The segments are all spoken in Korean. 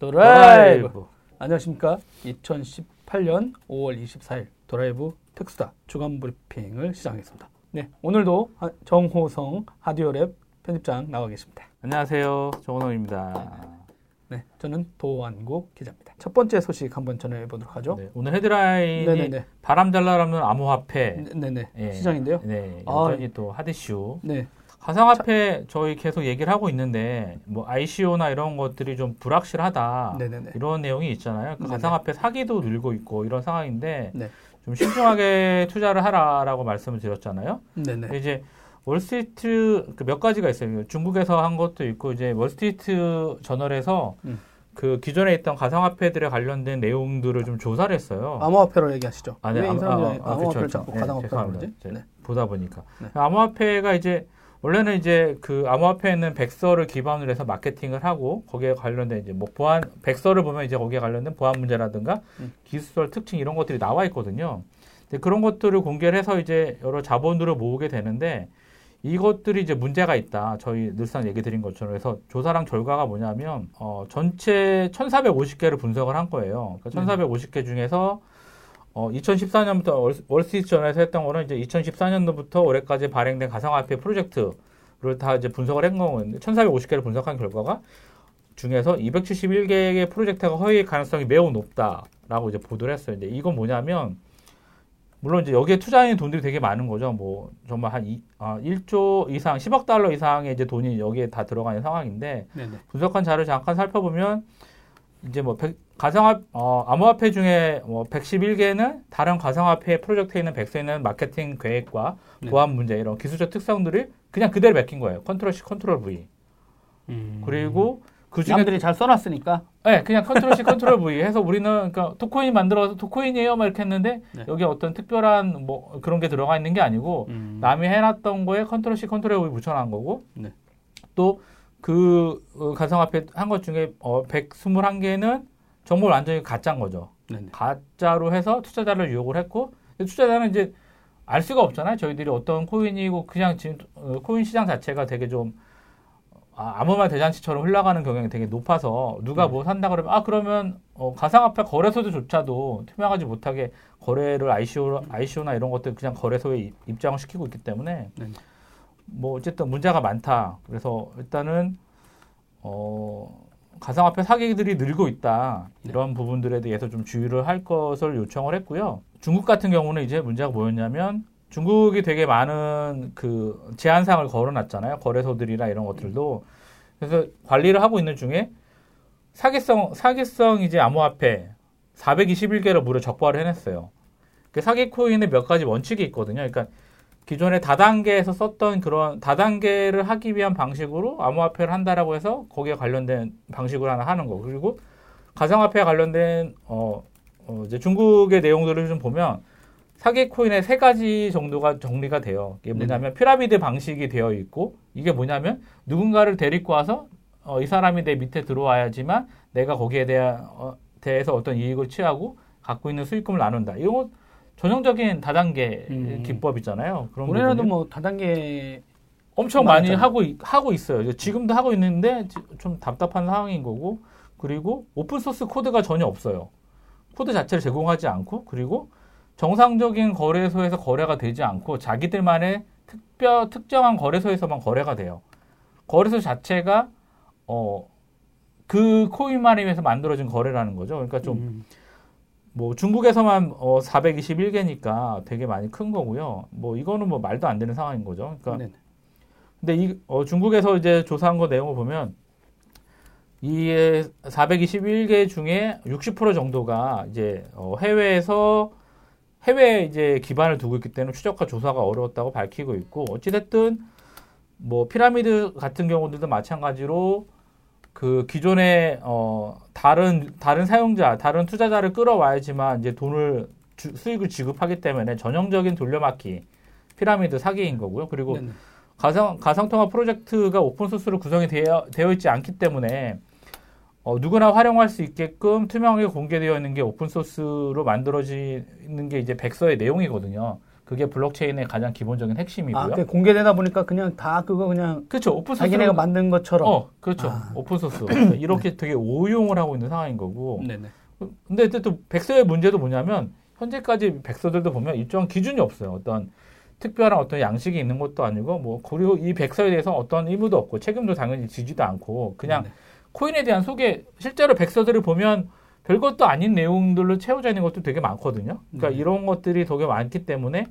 드라이브. 드라이브. 안녕하십니까. 2018년 5월 24일 라이브 테크수다 주간 브리핑을 시작하겠습니다. 네, 오늘도 정호성 하디오랩 편집장 나와 계십니다. 안녕하세요. 정호성입니다. 네, 저는 도완국 기자입니다. 첫 번째 소식 한번 전해보도록 하죠. 네, 오늘 헤드라인이 네네네. 바람 잘 날 없는 암호화폐 네네. 네, 시장인데요. 네, 여전히 아, 또 핫이슈. 네. 가상화폐 저희 계속 얘기를 하고 있는데 뭐 ICO나 이런 것들이 좀 불확실하다 네네네. 이런 내용이 있잖아요. 그 가상화폐 사기도 늘고 있고 이런 상황인데 네. 좀 신중하게 투자를 하라라고 말씀을 드렸잖아요. 네네. 이제 월스트리트 그몇 가지가 있어요. 중국에서 한 것도 있고 이제 월스트리트 저널에서 음. 그 기존에 있던 가상화폐들에 관련된 내용들을 좀 조사를 했어요. 암호화폐로 얘기하시죠. 아, 네. 암, 아, 아, 암호화폐를 자꾸 네, 가상화폐로 네, 네. 보다 보니까 네. 암호화폐가 이제 원래는 이제 그 암호화폐는 백서를 기반으로 해서 마케팅을 하고 거기에 관련된 이제 뭐 보안 백서를 보면 이제 거기에 관련된 보안 문제라든가 음. 기술 특징 이런 것들이 나와 있거든요. 근데 그런 것들을 공개를 해서 이제 여러 자본들을 모으게 되는데 이것들이 이제 문제가 있다. 저희 늘상 얘기 드린 것처럼 해서 조사랑 결과가 뭐냐면 어 전체 1,450개를 분석을 한 거예요. 그러니까 1,450개 중에서 어, 2014년부터 월스트리트전에서 했던 거는 이제 2014년도부터 올해까지 발행된 가상화폐 프로젝트를 다 이제 분석을 한 거는데 1,450개를 분석한 결과가 중에서 271개의 프로젝트가 허위 가능성이 매우 높다라고 이제 보도를 했어요. 이제 이건 뭐냐면 물론 이제 여기에 투자하는 돈들이 되게 많은 거죠. 뭐 정말 한 2, 아, 1조 이상, 10억 달러 이상의 이제 돈이 여기에 다 들어가는 상황인데 네네. 분석한 자료를 잠깐 살펴보면 이제 뭐 백, 가상화 어, 암호화폐 중에 뭐 111개는 다른 가상화폐 프로젝트에 있는 백서에 있는 마케팅 계획과 네. 보안 문제 이런 기술적 특성들을 그냥 그대로 베낀 거예요. 컨트롤 C, 컨트롤 V. 음. 그리고 그 중에 남들이 잘 써놨으니까. 네, 그냥 컨트롤 C, 컨트롤 V 해서 우리는 그러니까 토코인 만들어서 토코인이에요, 막 이렇게 했는데 네. 여기 어떤 특별한 뭐 그런 게 들어가 있는 게 아니고 음. 남이 해놨던 거에 컨트롤 C, 컨트롤 V 붙여놓은 거고 네. 또 그 어, 가상화폐 한 것 중에 어 121개는 정보를 완전히 가짜인 거죠. 네네. 가짜로 해서 투자자를 유혹을 했고 투자자는 이제 알 수가 없잖아요. 저희들이 어떤 코인이고 그냥 지금 어, 코인 시장 자체가 되게 좀 아, 아무 말 대잔치처럼 흘러가는 경향이 되게 높아서 누가 네. 뭐 산다 그러면 아 그러면 어, 가상화폐 거래소도조차도 투명하지 못하게 거래를 ICO, ICO나 이런 것들 그냥 거래소에 입장을 시키고 있기 때문에 네. 뭐 어쨌든 문제가 많다. 그래서 일단은 어 가상화폐 사기들이 늘고 있다. 이런 부분들에 대해서 좀 주의를 할 것을 요청을 했고요. 중국 같은 경우는 이제 문제가 뭐였냐면 중국이 되게 많은 그 제한상을 걸어놨잖아요. 거래소들이나 이런 것들도. 그래서 관리를 하고 있는 중에 사기성, 사기성 이제 암호화폐 421개를 무려 적발을 해냈어요. 그 사기 코인의 몇 가지 원칙이 있거든요. 그러니까 기존에 다단계에서 썼던 그런 다단계를 하기 위한 방식으로 암호화폐를 한다라고 해서 거기에 관련된 방식으로 하나 하는 거. 그리고 가상화폐에 관련된 어, 어 이제 중국의 내용들을 좀 보면 사기 코인의 세 가지 정도가 정리가 돼요. 이게 뭐냐면 네. 피라미드 방식이 되어 있고 이게 뭐냐면 누군가를 데리고 와서 어, 이 사람이 내 밑에 들어와야지만 내가 거기에 대한 어, 대해서 어떤 이익을 취하고 갖고 있는 수익금을 나눈다. 이거 전형적인 다단계 음. 기법이잖아요. 그런 우리나라도 뭐 다단계 엄청 많이 하고 하고 있어요. 지금도 하고 있는데 좀 답답한 상황인 거고 그리고 open source 코드가 전혀 없어요. 코드 자체를 제공하지 않고 그리고 정상적인 거래소에서 거래가 되지 않고 자기들만의 특별 특정한 거래소에서만 거래가 돼요. 거래소 자체가 어 그 코인만을 위해서 만들어진 거래라는 거죠. 그러니까 좀 음. 뭐 중국에서만 어 421개니까 되게 많이 큰 거고요. 뭐 이거는 뭐 말도 안 되는 상황인 거죠. 그러니까 네네. 근데 이 어, 중국에서 이제 조사한 거 내용을 보면 이 421개 중에 60% 정도가 이제 어, 해외에서 해외에 이제 기반을 두고 있기 때문에 추적과 조사가 어려웠다고 밝히고 있고 어찌됐든 뭐 피라미드 같은 경우들도 마찬가지로 그 기존의 어 다른 다른 사용자, 다른 투자자를 끌어와야지만 이제 돈을 주, 수익을 지급하기 때문에 전형적인 돌려막기 피라미드 사기인 거고요. 그리고 네네. 가상 가상통화 프로젝트가 open source로 구성이 되어 되어 있지 않기 때문에 어, 누구나 활용할 수 있게끔 투명하게 공개되어 있는 게 open source로 만들어지는 게 이제 백서의 내용이거든요. 그게 블록체인의 가장 기본적인 핵심이고요. 아, 공개되다 보니까 그냥 다 그거 그냥 그렇죠. open source 자기네가 만든 것처럼. 어, 그렇죠. 아. open source. 이렇게 되게 오용을 하고 있는 상황인 거고. 네네. 근데 또 백서의 문제도 뭐냐면 현재까지 백서들도 보면 일정한 기준이 없어요. 어떤 특별한 어떤 양식이 있는 것도 아니고 뭐 그리고 이 백서에 대해서 어떤 의무도 없고 책임도 당연히 지지도 않고 그냥 네. 코인에 대한 소개 실제로 백서들을 보면 별것도 아닌 내용들로 채워져 있는 것도 되게 많거든요. 그러니까 네. 이런 것들이 되게 많기 때문에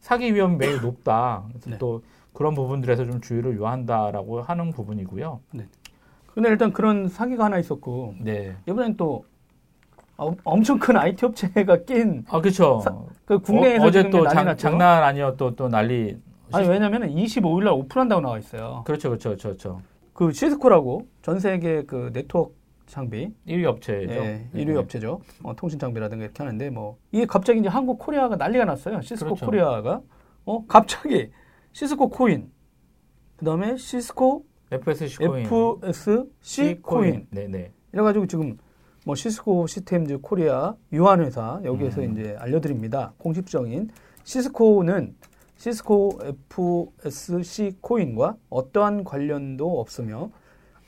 사기 위험이 매우 높다. 네. 또 그런 부분들에서 좀 주의를 요한다라고 하는 부분이고요. 네. 근데 일단 그런 사기가 하나 있었고 네. 이번엔 또 어, 엄청 큰 IT 업체가 낀. 아, 그렇죠. 그 국내에서 어, 제또 장, 장난 아니었 또, 또 난리. 아니, 왜냐면 25일 날 오픈한다고 나와 있어요. 그렇죠, 그렇죠, 그렇죠. 그렇죠. 그 시스코라고 전 세계 그 네트워크 장비 1위 업체죠. 네, 1위 네. 업체죠. 어, 통신 장비라든가 이렇게 하는데 뭐 이게 갑자기 이제 한국 코리아가 난리가 났어요. 시스코 그렇죠. 코리아가 어 갑자기 시스코 코인 그다음에 시스코 FSC 코인 FSC 코인. 네네. 네. 이래 가지고 지금 뭐 시스코 시스템즈 코리아 유한 회사 여기에서 음. 이제 알려드립니다. 공식적인 시스코는 시스코 FSC 코인과 어떠한 관련도 없으며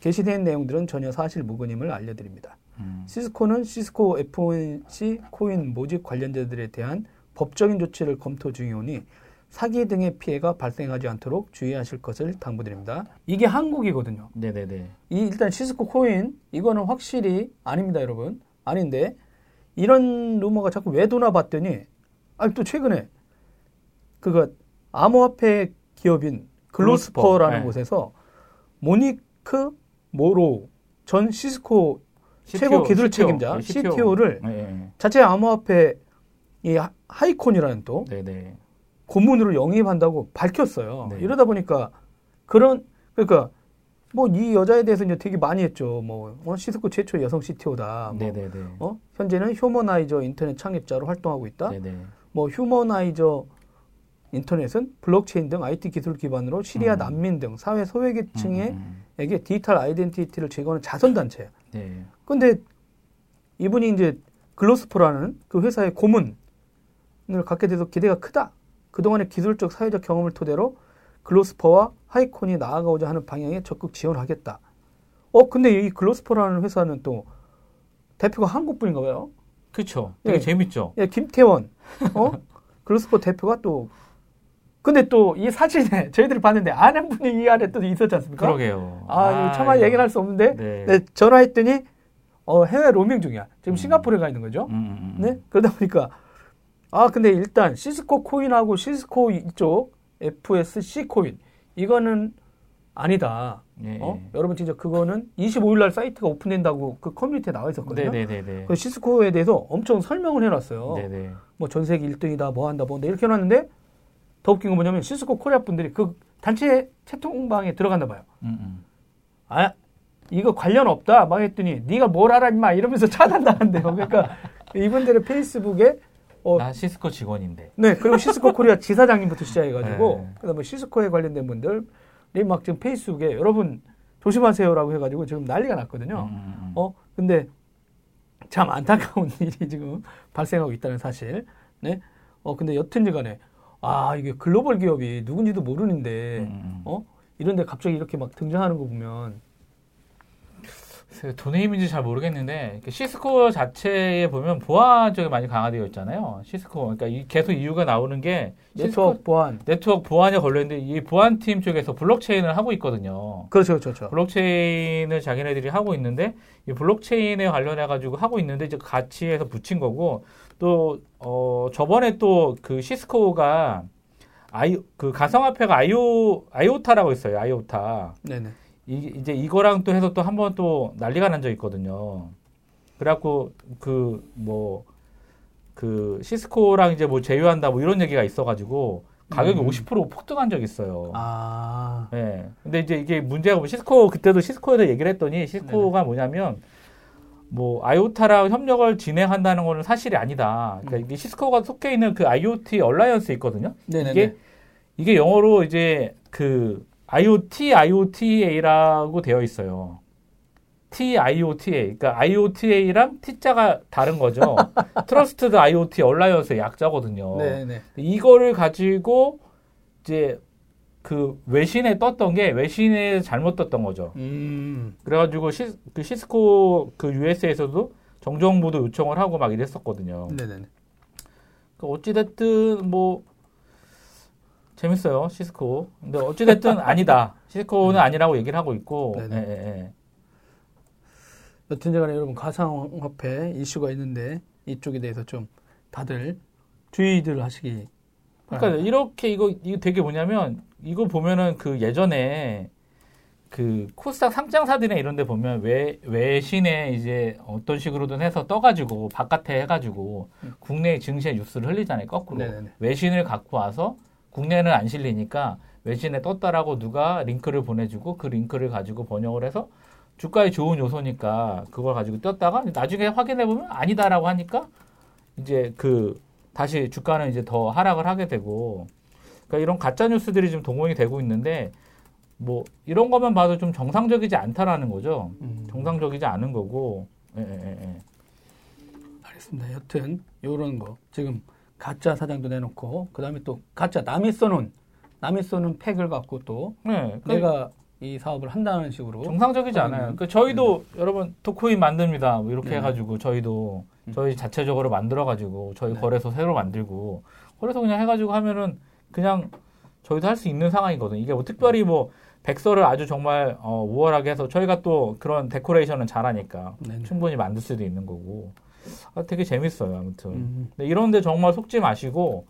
게시된 내용들은 전혀 사실 무근임을 알려드립니다. 음. 시스코는 시스코 FSC 코인 모집 관련자들에 대한 법적인 조치를 검토 중이오니 사기 등의 피해가 발생하지 않도록 주의하실 것을 당부드립니다. 이게 한국이거든요. 네네네. 이 일단 시스코 코인 이거는 확실히 아닙니다, 여러분. 아닌데 이런 루머가 자꾸 왜 도나 봤더니 아니 또 최근에 그거 암호화폐 기업인 글로스퍼라는 네. 곳에서 모니크 모로 전 시스코 CTO, 최고 기술 CTO, 책임자 CTO. CTO를 네. 자체 암호화폐 이 하이콘이라는 또 네네. 고문으로 영입한다고 밝혔어요. 네. 이러다 보니까 그런 그러니까 뭐 이 여자에 대해서 이제 되게 많이 했죠. 뭐 어, 시스코 최초 여성 CTO다. 뭐, 어? 현재는 Humanized Internet 창립자로 활동하고 있다. 네네. 뭐 Humanized Internet은 블록체인 등 IT 기술 기반으로 시리아 음. 난민 등 사회 소외계층에게 음, 음, 음. 디지털 아이덴티티를 제공하는 자선 단체예요. 네. 근데 이분이 이제 글로스퍼라는 그 회사의 고문을 맡게 돼서 기대가 크다. 그동안의 기술적 사회적 경험을 토대로 글로스퍼와 하이콘이 나아가고자 하는 방향에 적극 지원하겠다. 어, 근데 이 글로스퍼라는 회사는 또 대표가 한국 분인가 봐요. 그렇죠. 되게 예. 재밌죠. 예, 김태원. 어? 글로스퍼 대표가 또 근데 또 이 사진에 저희들이 봤는데 아는 분이 이 안에 또 있었지 않습니까? 그러게요. 아, 아 차마 얘기를 할수 없는데 네. 네, 전화했더니 어, 해외 로밍 중이야. 지금 음. 싱가포르에 가 있는 거죠. 음, 음, 음. 네? 그러다 보니까 아, 근데 일단 시스코 코인하고 시스코 이쪽 FSC 코인 이거는 아니다. 예, 어? 예. 여러분 진짜 그거는 25일 날 사이트가 오픈된다고 그 커뮤니티에 나와 있었거든요. 네네네. 네, 네. 그 시스코에 대해서 엄청 설명을 해놨어요. 네네. 뭐 전 세계 1등이다, 뭐 한다, 뭐 한다 이렇게 해놨는데 더 웃긴 건 뭐냐면 시스코 코리아 분들이 그 단체 채팅방에 들어갔나 봐요. 음, 음. 아 이거 관련 없다 막 했더니 네가 뭘 알아 임마 이러면서 차단당한대요. 그러니까 이분들의 페이스북에 어, 나 시스코 직원인데. 네, 그리고 시스코 코리아 지사장님부터 시작해가지고, 네. 그다음에 시스코에 관련된 분들이 막 지금 페이스북에 여러분 조심하세요라고 해가지고 지금 난리가 났거든요. 음, 음, 음. 어, 근데 참 안타까운 일이 지금 발생하고 있다는 사실. 네, 어, 근데 여튼지간에 아 이게 글로벌 기업이 누군지도 모르는데, 음. 음. 어, 이런데 갑자기 이렇게 막 등장하는 거 보면 돈의 힘인지 잘 모르겠는데 시스코 자체에 보면 보안 쪽이 많이 강화되어 있잖아요. 시스코 그러니까 계속 얘기가 나오는 게 네트워크 보안, 네트워크 보안에 걸려 있는데 이 보안 팀 쪽에서 블록체인을 하고 있거든요. 그렇죠, 그렇죠. 그렇죠. 블록체인을 자기네들이 하고 있는데 이 블록체인에 관련해 가지고 하고 있는데 이제 같이 해서 붙인 거고 또 어, 저번에 또 그 시스코가 아이 그 가상화폐가 아이오 아이오타라고 있어요. 아이오타. 네네. 이, 이제 이거랑 또 해서 또 한 번 또 난리가 난 적 있거든요. 그래갖고 그 뭐 그 시스코랑 이제 뭐 제휴한다 뭐 이런 얘기가 있어가지고 가격이 음. 50% 폭등한 적 있어요. 아. 네. 근데 이제 이게 문제가 뭐 시스코 그때도 시스코에서 얘기를 했더니 시스코가 네 뭐냐면 뭐 아이오타랑 협력을 진행한다는 거는 사실이 아니다. 그러니까 음. 이게 시스코가 속해 있는 그 IoT Alliance 있거든요. 네네네. 이게 이게 영어로 이제 그 IoT, IoTA라고 되어 있어요. TIOTA. 그러니까 IOTA랑 T자가 다른 거죠. Trusted IoT Alliance의 약자거든요. 네네. 네. 이거를 가지고 이제 그 외신에 떴던 게 외신에 잘못 떴던 거죠. 음. 그래가지고 시, 그 시스코 그 US에서도 정정보도 요청을 하고 막 이랬었거든요. 네네. 그 어찌됐든 뭐 재밌어요 시스코. 근데 어찌됐든 아니다. 시스코는 네. 아니라고 얘기를 하고 있고. 네네. 예, 예, 예. 여튼간에 여러분 가상화폐 이슈가 있는데 이쪽에 대해서 좀 다들 주의들 하시기. 그러니까 이렇게 이거 이거 되게 뭐냐면 이거 보면은 그 예전에 그 코스닥 상장사들이나 이런 데 보면 외, 외신에 이제 어떤 식으로든 해서 떠가지고 바깥에 해가지고 음. 국내 증시의 뉴스를 흘리잖아요. 거꾸로. 네네네. 외신을 갖고 와서 국내는 안 실리니까 외신에 떴다라고 누가 링크를 보내주고 그 링크를 가지고 번역을 해서 주가에 좋은 요소니까 그걸 가지고 떴다가 나중에 확인해 보면 아니다라고 하니까 이제 그 다시 주가는 이제 더 하락을 하게 되고 그러니까 이런 가짜 뉴스들이 좀 동원이 되고 있는데 뭐 이런 것만 봐도 좀 정상적이지 않다라는 거죠. 음. 정상적이지 않은 거고. 예, 예, 예. 알겠습니다. 여튼 요런 거 지금 가짜 사장도 내놓고 그다음에 또 가짜 남이 써놓은 남이 써놓은 팩을 갖고 또 네, 그 내가 이 사업을 한다는 식으로 정상적이지 않아요. 그 저희도 네. 여러분 토코인 만듭니다. 뭐 이렇게 네. 해가지고 저희도 음. 저희 자체적으로 만들어가지고 저희 네. 거래소 새로 만들고 거래소 그냥 해가지고 하면은 그냥 저희도 할 수 있는 상황이거든요. 이게 뭐 특별히 뭐 백서를 아주 정말 어, 우월하게 해서 저희가 또 그런 데코레이션은 잘하니까 네네. 충분히 만들 수도 있는 거고 아, 되게 재밌어요 아무튼 음. 이런데 정말 속지 마시고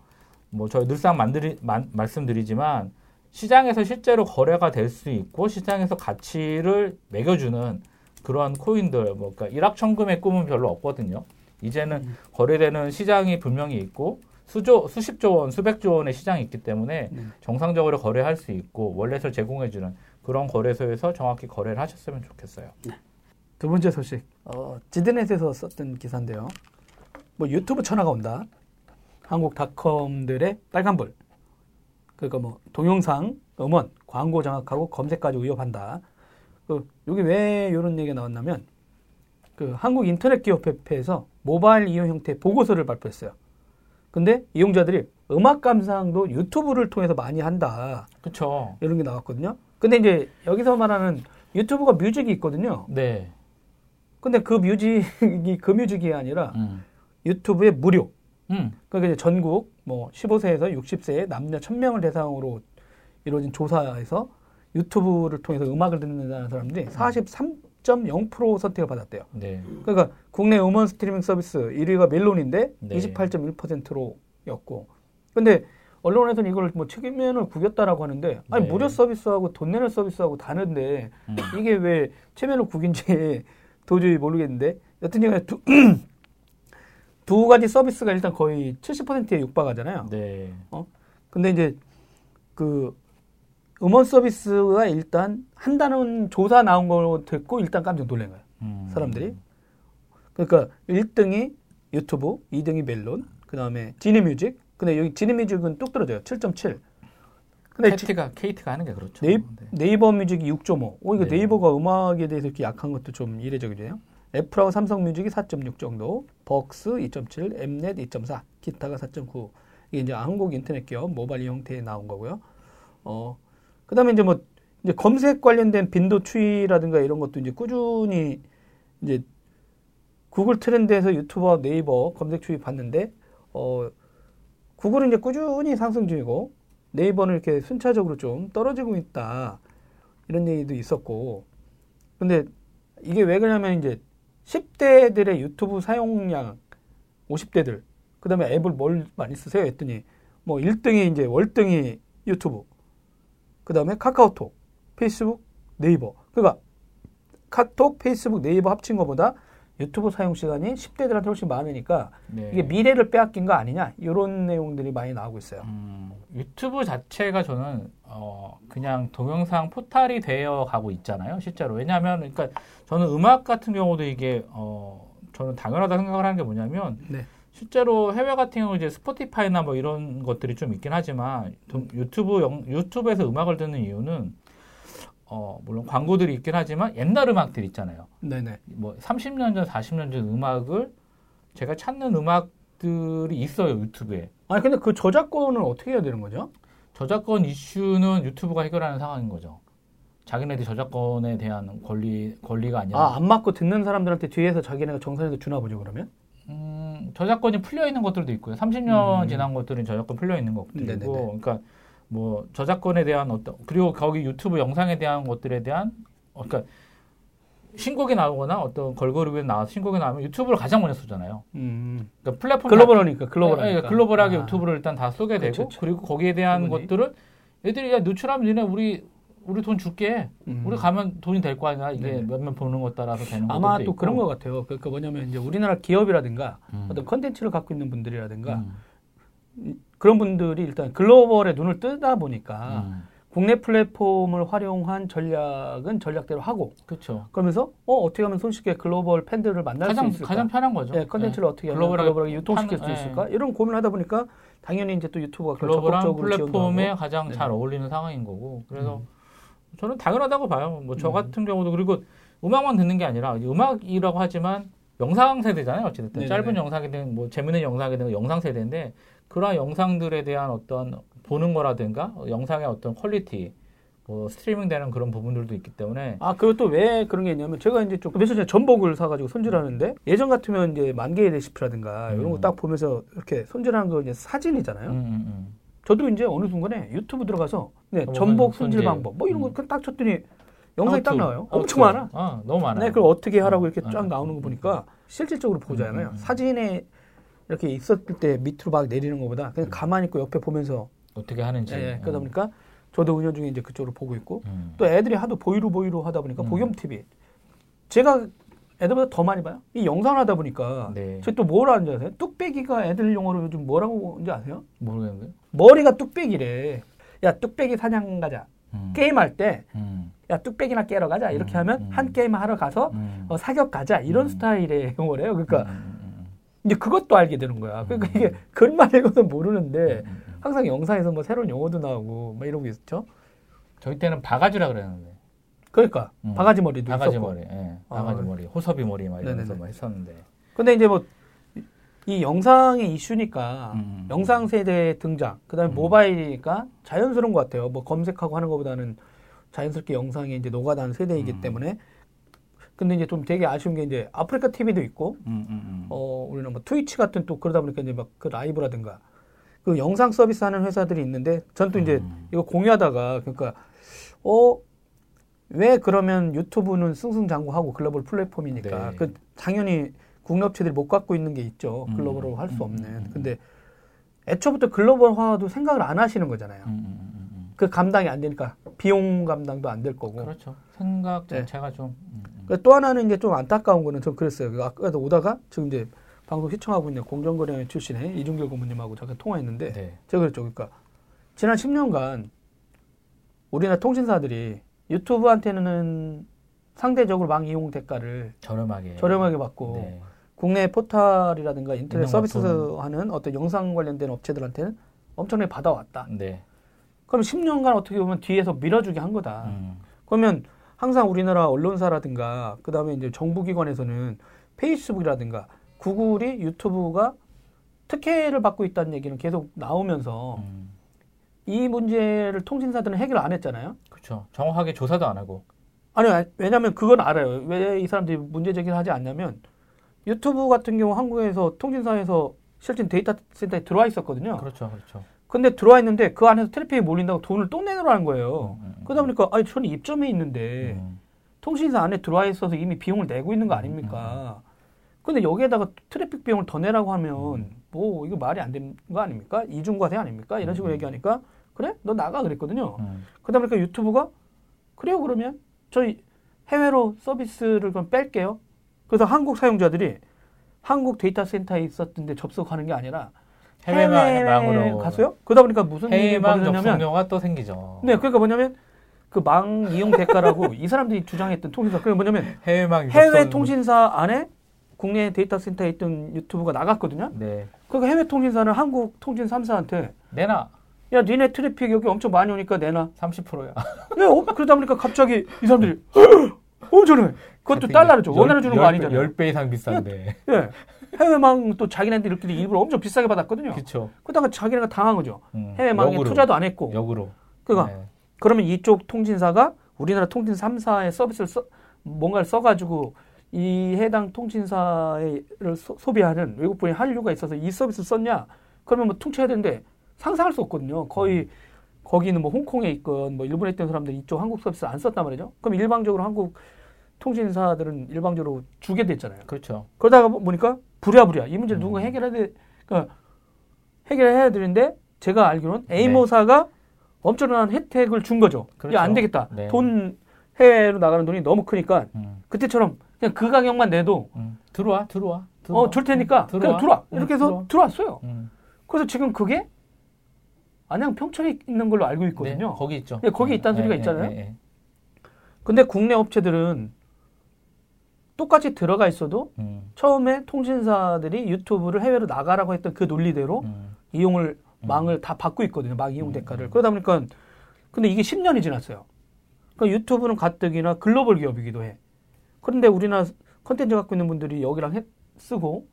뭐 저희 늘상 만들이, 만, 말씀드리지만 시장에서 실제로 거래가 될 수 있고 시장에서 가치를 매겨주는 그런 코인들 뭐 그러니까 일확천금의 꿈은 별로 없거든요 이제는 음. 거래되는 시장이 분명히 있고 수조, 수십조 원, 수백조 원의 시장이 있기 때문에 네. 정상적으로 거래할 수 있고 월렛을 제공해주는 그런 거래소에서 정확히 거래를 하셨으면 좋겠어요. 네. 두 번째 소식, 어, 지드넷에서 썼던 기사인데요. 뭐 유튜브 천하가 온다. 한국 닷컴들의 빨간불. 그러니까 뭐 동영상, 음원, 광고 장악하고 검색까지 위협한다. 그 여기 왜 이런 얘기가 나왔냐면 그 한국 인터넷 기업협회에서 모바일 이용 형태 보고서를 발표했어요. 근데 이용자들이 음악 감상도 유튜브를 통해서 많이 한다. 그렇죠. 이런 게 나왔거든요. 근데 이제 여기서 말하는 유튜브가 뮤직이 있거든요. 네. 근데 그 뮤직이 그 뮤직이 아니라 음. 유튜브의 무료. 음. 그러니까 이제 전국 뭐 15세에서 60세 남녀 1000명을 대상으로 이루어진 조사에서 유튜브를 통해서 음악을 듣는 사람들이 43 10.0% 선택을 받았대요. 네. 그러니까 국내 음원 스트리밍 서비스 1위가 멜론인데 네. 28.1%였고. 근데 언론에서는 이걸 뭐 책임면을 구겼다라고 하는데 아니 네. 무료 서비스하고 돈 내는 서비스하고 다른데 음. 이게 왜 체면을 구긴지 도저히 모르겠는데 여튼 간에 두, 두 가지 서비스가 일단 거의 70%에 육박하잖아요. 네. 어? 근데 이제 그 음원 서비스가 일단 한다는 조사 나온 걸 듣고 일단 깜짝 놀란 거예요. 음. 사람들이. 그러니까 1등이 유튜브, 2등이 멜론, 그 다음에 지니뮤직. 근데 여기 지니뮤직은 뚝 떨어져요. 7.7. 근데 KT가, KT가 하는 게 그렇죠. 네이, 네. 네이버 뮤직이 6.5. 오, 이거 네. 이버 가 음악에 대해서 이렇게 약한 것도 좀 이례적이네요. 애플하고 삼성 뮤직이 4.6 정도, 벅스 2.7, 엠넷 2.4, 기타가 4.9. 이게 이제 한국 인터넷 기업 모바일 형태에 나온 거고요. 어, 그 다음에 이제 뭐, 이제 검색 관련된 빈도 추이라든가 이런 것도 이제 꾸준히 이제 구글 트렌드에서 유튜버 네이버 검색 추이 봤는데, 어, 구글은 이제 꾸준히 상승 중이고, 네이버는 이렇게 순차적으로 좀 떨어지고 있다. 이런 얘기도 있었고. 근데 이게 왜 그러냐면 이제 10대들의 유튜브 사용량 50대들, 그 다음에 앱을 뭘 많이 쓰세요? 했더니 뭐 1등이 이제 월등히 유튜브, 그 다음에 카카오톡, 페이스북, 네이버. 그러니까 카톡, 페이스북, 네이버 합친 것보다 유튜브 사용 시간이 10대들한테 훨씬 많으니까 네. 이게 미래를 빼앗긴 거 아니냐 이런 내용들이 많이 나오고 있어요. 음, 유튜브 자체가 저는 어, 그냥 동영상 포탈이 되어 가고 있잖아요. 실제로 왜냐하면 그러니까 저는 음악 같은 경우도 이게 어, 저는 당연하다 생각을 하는 게 뭐냐면 네. 실제로 해외 같은 경우 이제 스포티파이나 뭐 이런 것들이 좀 있긴 하지만 유튜브 영, 유튜브에서 음악을 듣는 이유는 어, 물론 광고들이 있긴 하지만 옛날 음악들 있잖아요. 네네. 뭐 30년 전, 40년 전 음악을 제가 찾는 음악들이 있어요, 유튜브에. 아니, 근데 그 저작권은 어떻게 해야 되는 거죠? 저작권 이슈는 유튜브가 해결하는 상황인 거죠. 자기네들 저작권에 대한 권리, 권리가 아니라. 아, 안 맞고 듣는 사람들한테 뒤에서 자기네가 정산해서 주나 보죠, 그러면? 음, 저작권이 풀려 있는 것들도 있고요. 30년 음. 지난 것들은 저작권 풀려 있는 것들이고, 네네네. 그러니까 뭐 저작권에 대한 어떤 그리고 거기 유튜브 영상에 대한 것들에 대한 어, 그러니까 신곡이 나오거나 어떤 걸그룹에 나와서 신곡이 나오면 유튜브를 가장 먼저 쓰잖아요. 음. 그러니까 플랫폼 글로벌하니까 글로벌하니까 네, 네, 글로벌하게 아. 유튜브를 일단 다 쏘게 되고 그렇죠, 그렇죠. 그리고 거기에 대한 그분이. 것들을 애들이 야 노출하면 니네 우리 우리 돈 줄게. 음. 우리 가면 돈이 될 거 아니야. 이게 네. 몇몇 보는 것 따라서 되는 거 아마 또 있고. 그런 것 같아요. 그러니까 뭐냐면 이제 우리나라 기업이라든가 음. 어떤 컨텐츠를 갖고 있는 분들이라든가 음. 그런 분들이 일단 글로벌에 눈을 뜨다 보니까 음. 국내 플랫폼을 활용한 전략은 전략대로 하고 그렇죠. 그러면서 어 어떻게 하면 손쉽게 글로벌 팬들을 만날 가장, 수 있을까? 가장 편한 거죠. 네, 컨텐츠를 네. 어떻게 하면 글로벌하게, 글로벌하게 유통시킬 판, 수 있을까? 네. 이런 고민을 하다 보니까 당연히 이제 또 유튜브가 글로벌한 플랫폼에 가장 네. 잘 어울리는 상황인 거고 그래서 음. 저는 당연하다고 봐요. 뭐저 음. 같은 경우도 그리고 음악만 듣는 게 아니라 음악이라고 하지만 영상 세대잖아요. 어쨌든 네네. 짧은 영상이든 뭐 재밌는 영상이든 영상 세대인데 그러한 영상들에 대한 어떤 보는 거라든가 영상의 어떤 퀄리티 뭐 스트리밍 되는 그런 부분들도 있기 때문에 아 그리고 또 왜 그런 게 있냐면 제가 이제 좀 며칠 전에 전복을 사가지고 손질하는데 예전 같으면 이제 만 개의 레시피라든가 음. 이런 거 딱 보면서 이렇게 손질하는 거 이제 사진이잖아요. 음, 음, 음. 저도 이제 어느 순간에 유튜브 들어가서 네, 전복 손질, 방법 뭐 이런 거딱 음. 쳤더니 영상이 딱 나와요. 엄청 많아. 아, 너무 많아. 네, 그걸 어떻게 하라고 이렇게 쫙 나오는 거 보니까 실질적으로 보잖아요. 사진에 이렇게 있었을 때 밑으로 막 내리는 것보다 그냥 가만히 있고 옆에 보면서 어떻게 하는지. 예, 그러다 보니까 저도 운영 중에 이제 그쪽으로 보고 있고 음. 또 애들이 하도 보이로 보이로 하다 보니까 음. 보겸 TV 제가 애들보다 더 많이 봐요. 이 영상을 하다 보니까 네. 제또뭘 하는지 아세요? 뚝배기가 애들 용어로 요즘 뭐라고 하는지 아세요? 모르겠는데. 머리가 뚝배기래. 야 뚝배기 사냥 가자. 음. 게임할 때, 음. 야, 뚝배기나 깨러 가자. 이렇게 음. 하면 음. 한 게임 하러 가서 음. 어, 사격 가자. 이런 스타일의 용어래요. 그러니까 이제 그것도 알게 되는 거야. 그러니까 음. 이게 글만 읽어서 모르는데. 항상 영상에서 뭐 새로운 용어도 나오고 막 이러고 있었죠. 저희 때는 바가지라 그랬는데. 그러니까 음. 바가지 머리도 바가지 있었고. 머리, 예. 바가지 아. 머리, 호섭이 머리 막 이러면서 뭐 했었는데. 근데 이제 뭐 이 영상의 이슈니까 음. 영상 세대 등장, 그다음에 음. 모바일이니까 자연스러운 것 같아요. 뭐 검색하고 하는 것보다는 자연스럽게 영상에 이제 녹아다는 세대이기 때문에 근데 이제 좀 되게 아쉬운 게 이제 아프리카 TV도 있고, 음, 음, 음. 어, 우리는 뭐 트위치 같은 또 그러다 보니까 이제 막 그 라이브라든가 그 영상 서비스 하는 회사들이 있는데 전 또 이제 음. 이거 공유하다가 그러니까, 어, 왜 그러면 유튜브는 승승장구하고 글로벌 플랫폼이니까 네. 그 당연히 국내 업체들이 못 갖고 있는 게 있죠. 음. 글로벌로 할 수 없는. 근데 애초부터 글로벌화도 생각을 안 하시는 거잖아요. 그 감당이 안 되니까 비용 감당도 안 될 거고. 그렇죠. 생각 네. 자체가 네. 좀. 음, 음. 그러니까 또 하나는 이제 좀 안타까운 거는 좀 그랬어요. 그 아까도 오다가 지금 이제 방송 시청하고 있는 공정거래 출신의 이중길 고문님하고 잠깐 통화했는데 네. 제가 그랬죠. 그러니까 지난 10년간 우리나라 통신사들이 유튜브한테는 상대적으로 망 이용 대가를 저렴하게 저렴하게 받고 네. 국내 포털이라든가 인터넷 서비스 하는 어떤 영상 관련된 업체들한테는 엄청나게 받아왔다. 네. 그럼 10년간 어떻게 보면 뒤에서 밀어주게 한 거다. 음. 그러면 항상 우리나라 언론사라든가 그다음에 이제 정부기관에서는 페이스북이라든가 구글이 유튜브가 특혜를 받고 있다는 얘기는 계속 나오면서 음. 이 문제를 통신사들은 해결 안 했잖아요. 그렇죠. 정확하게 조사도 안 하고. 아니 왜냐하면 그건 알아요. 왜 이 사람들이 문제 제기를 하지 않냐면 유튜브 같은 경우 한국에서 통신사에서 실제 데이터 센터에 들어와 있었거든요. 그렇죠, 그렇죠. 근데 들어와 있는데 그 안에서 트래픽이 몰린다고 돈을 또 내놓으라는 거예요. 음, 음, 음. 그러다 보니까 아니 저는 입점해 있는데 음. 통신사 안에 들어와 있어서 이미 비용을 내고 있는 거 아닙니까? 음, 음, 근데 여기에다가 트래픽 비용을 더 내라고 하면 뭐 이거 말이 안 되는 거 아닙니까? 이중과세 아닙니까? 이런 식으로 얘기하니까 그래? 너 나가 그랬거든요. 그러다 보니까 유튜브가 그래요 그러면 저희 해외로 서비스를 그럼 뺄게요. 그래서 한국 사용자들이 한국 데이터 센터에 있었던데 접속하는 게 아니라 해외망으로 갔어요. 그러다 보니까 무슨 해외망 접속료가 또 생기죠. 네, 그러니까 뭐냐면 그 망 이용 대가라고 이 사람들이 주장했던 통신사 그게 뭐냐면 해외망 해외 통신사 안에 국내 데이터 센터에 있던 유튜브가 나갔거든요. 네. 그러니까 해외 통신사는 한국 통신 3사한테 내놔. 야 니네 트래픽 여기 엄청 많이 오니까 내놔. 30%야. 예, 어, 그러다 보니까 갑자기 이 사람들이 엄청나게 그것도 달러로 줘. 원화로 주는 거 아니잖아요. 10배 이상 비싼데. 예. 해외망 또 자기네들끼리 일부러 엄청 비싸게 받았거든요. 그렇죠. 그러다가 자기네가 당한 거죠. 음, 해외망에 역으로, 투자도 안 했고. 역으로. 그러니까 네. 그러면 이쪽 통신사가 우리나라 통신 3사의 서비스를 써, 뭔가를 써가지고 이 해당 통신사를 소, 비하는 외국분이 한류가 있어서 이 서비스를 썼냐? 그러면 뭐 퉁쳐야 되는데 상상할 수 없거든요. 거의 음. 거기는 뭐 홍콩에 있건 뭐 일본에 있던 사람들 이쪽 한국 서비스 안 썼단 말이죠. 그럼 일방적으로 한국 통신사들은 일방적으로 주게 됐잖아요. 그렇죠. 그러다가 보니까 부랴부랴 이 문제를 음. 누가 해결해야 돼, 그러니까 해결해야 되는데 제가 알기로는 A모사가 네. 엄청난 혜택을 준 거죠. 그렇죠. 야, 안 되겠다. 네. 돈 해외로 나가는 돈이 너무 크니까 음. 그때처럼 그냥 그 가격만 내도 음. 들어와, 들어와, 들어와. 어, 줄 테니까 들어와. 그냥 들어와. 이렇게 해서 들어와. 들어왔어요. 음. 그래서 지금 그게 안양 평촌에 있는 걸로 알고 있거든요. 네, 거기 있죠. 네, 거기 있다는 네, 소리가 네, 있잖아요. 네, 네, 근데 국내 업체들은 똑같이 들어가 있어도 음. 처음에 통신사들이 유튜브를 해외로 나가라고 했던 그 논리대로 음. 이용을 음. 망을 다 받고 있거든요. 막 이용 음, 대가를. 음. 그러다 보니까 근데 이게 10년이 지났어요. 그러니까 유튜브는 가뜩이나 글로벌 기업이기도 해. 그런데 우리나라 컨텐츠 갖고 있는 분들이 여기랑 해, 쓰고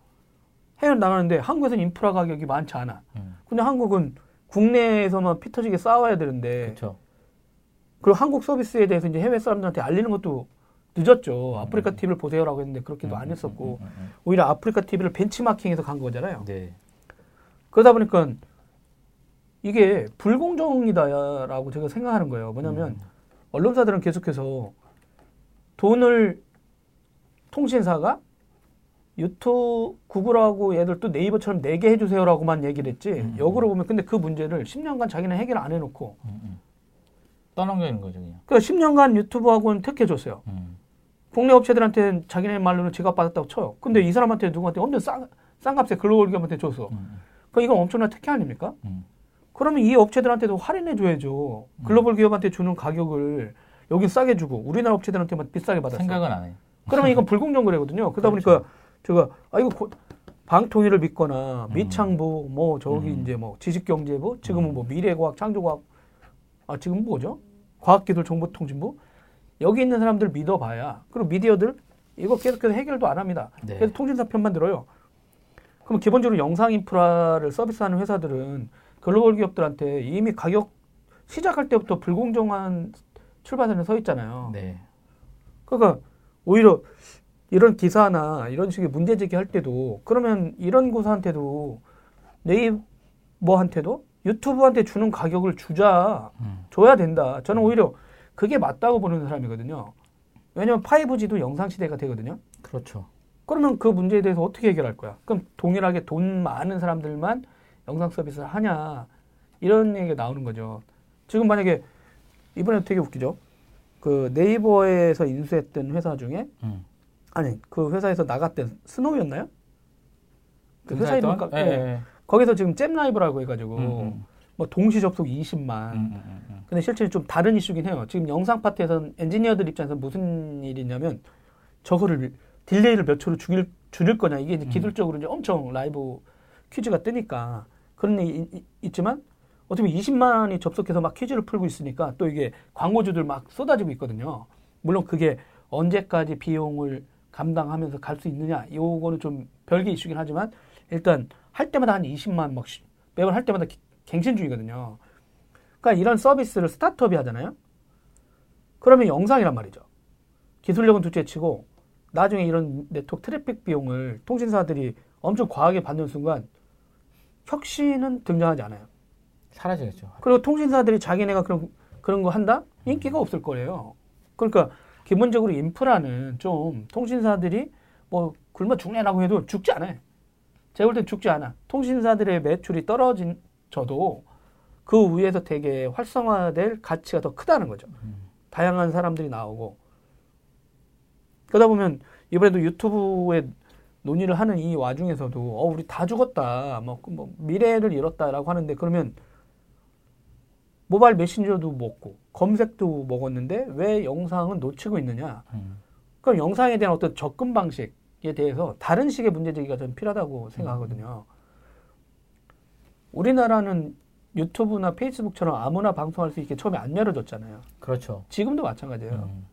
해외 나가는데 한국에서는 인프라 가격이 많지 않아. 음. 근데 한국은 국내에서만 피 터지게 싸워야 되는데. 그쵸. 그리고 한국 서비스에 대해서 이제 해외 사람들한테 알리는 것도 늦었죠. 아프리카 TV를 보세요라고 했는데 그렇게도 안 했었고 오히려 아프리카 TV를 벤치마킹해서 간 거잖아요. 네. 그러다 보니까 이게 불공정이다라고 제가 생각하는 거예요. 뭐냐면 음. 언론사들은 계속해서 돈을 통신사가 유튜브 구글하고 얘들 또 네이버처럼 내게 해주세요라고만 얘기를 했지 음. 역으로 보면 근데 그 문제를 10년간 자기는 해결 안 해놓고 음. 음. 떠넘겨 있는 거죠 그냥. 그러니까 10년간 유튜브하고는 택해줬어요. 음. 국내 업체들한테는 자기네 말로는 지갑 받았다고 쳐요. 근데 이 사람한테 누구한테 엄청 싼, 싼 값에 글로벌 기업한테 줬어. 음. 그러니까 이건 엄청난 특혜 아닙니까? 음. 그러면 이 업체들한테도 할인해 줘야죠. 음. 글로벌 기업한테 주는 가격을 여기 싸게 주고 우리나라 업체들한테만 비싸게 받았어. 생각은 안 해. 그러면 이건 불공정 거래거든요. 그러다 그렇죠. 보니까 제가 아 이거 고, 방통위를 믿거나 음. 미창부 뭐 저기 음. 이제 뭐 지식경제부 지금은 뭐 미래과학 창조과학 아 지금 뭐죠? 과학기술정보통신부 여기 있는 사람들 믿어봐야 그리고 미디어들 이거 계속해서 해결도 안 합니다. 네. 그래서 통신사 편만 들어요. 그럼 기본적으로 영상 인프라를 서비스하는 회사들은 글로벌 기업들한테 이미 가격 시작할 때부터 불공정한 출발선에 서 있잖아요. 네. 그러니까 오히려 이런 기사나 이런 식의 문제 제기할 때도 그러면 이런 고사한테도 네이버한테도 유튜브한테 주는 가격을 주자 음. 줘야 된다. 저는 오히려 그게 맞다고 보는 사람이거든요. 왜냐면 5G도 영상 시대가 되거든요. 그렇죠. 그러면 그 문제에 대해서 어떻게 해결할 거야? 그럼 동일하게 돈 많은 사람들만 영상 서비스를 하냐 이런 얘기가 나오는 거죠. 지금 만약에 이번에 되게 웃기죠. 그 네이버에서 인수했던 회사 중에 음. 아니 그 회사에서 나갔던 스노우였나요? 그 회사 이름 까 예, 예. 거기서 지금 잼 라이브라고 해가지고 음, 음. 뭐 동시 접속 20만. 음, 음, 음, 근데 실제 좀 다른 이슈긴 해요. 지금 영상 파트에서는 엔지니어들 입장에서 무슨 일이냐면 저거를 딜레이를 몇 초로 죽일 줄일 거냐 이게 이제 기술적으로 이제 엄청 라이브 퀴즈가 뜨니까 그런 얘기 있지만 어떻게 보면 20만이 접속해서 막 퀴즈를 풀고 있으니까 또 이게 광고주들 막 쏟아지고 있거든요. 물론 그게 언제까지 비용을 감당하면서 갈 수 있느냐, 요거는 좀 별개 이슈긴 하지만 일단 할 때마다 한 20만 막 매번 할 때마다 갱신 중이거든요. 그러니까 이런 서비스를 스타트업이 하잖아요. 그러면 영상이란 말이죠. 기술력은 둘째치고 나중에 이런 네트워크 트래픽 비용을 통신사들이 엄청 과하게 받는 순간 혁신은 등장하지 않아요. 사라지겠죠. 그리고 통신사들이 자기네가 그런 그런 거 한다? 인기가 없을 거예요. 그러니까 기본적으로 인프라는 좀 통신사들이 뭐 굶어 죽네라고 해도 죽지 않아요. 제가 볼 땐 죽지 않아. 통신사들의 매출이 떨어진 저도 그 위에서 되게 활성화될 가치가 더 크다는 거죠. 음. 다양한 사람들이 나오고 그러다 보면 이번에도 유튜브에 논의를 하는 이 와중에서도 어 우리 다 죽었다 뭐, 뭐 미래를 잃었다라고 하는데 그러면 모바일 메신저도 먹고 검색도 먹었는데 왜 영상은 놓치고 있느냐? 음. 그럼 영상에 대한 어떤 접근 방식에 대해서 다른 식의 문제 제기가 좀 필요하다고 생각하거든요. 음. 우리나라는 유튜브나 페이스북처럼 아무나 방송할 수 있게 처음에 안 열어줬잖아요. 그렇죠. 지금도 마찬가지예요. 음.